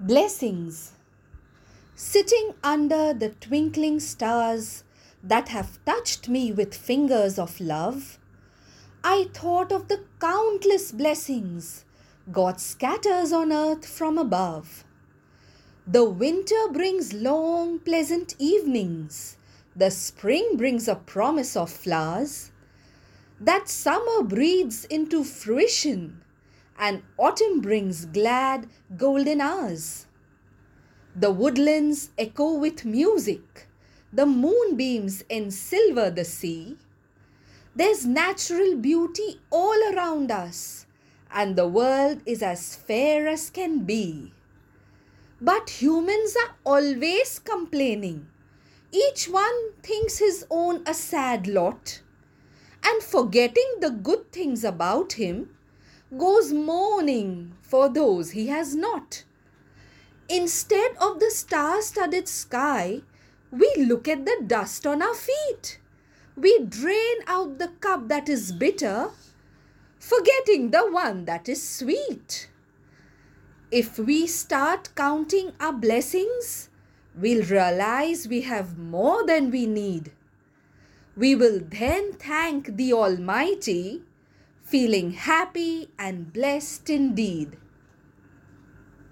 Blessings. Sitting under the twinkling stars that have touched me with fingers of love, I thought of the countless blessings God scatters on earth from above. The winter brings long, pleasant evenings. The spring brings a promise of flowers. That summer breathes into fruition and autumn brings glad golden hours. The woodlands echo with music, the moonbeams ensilver the sea. There's natural beauty all around us, and the world is as fair as can be. But humans are always complaining. Each one thinks his own a sad lot, and forgetting the good things about him, goes mourning for those he has not. Instead of the star studded sky, we look at the dust on our feet. We drain out the cup that is bitter, forgetting the one that is sweet. If we start counting our blessings, we'll realize we have more than we need. We will then thank the Almighty feeling happy and blessed indeed.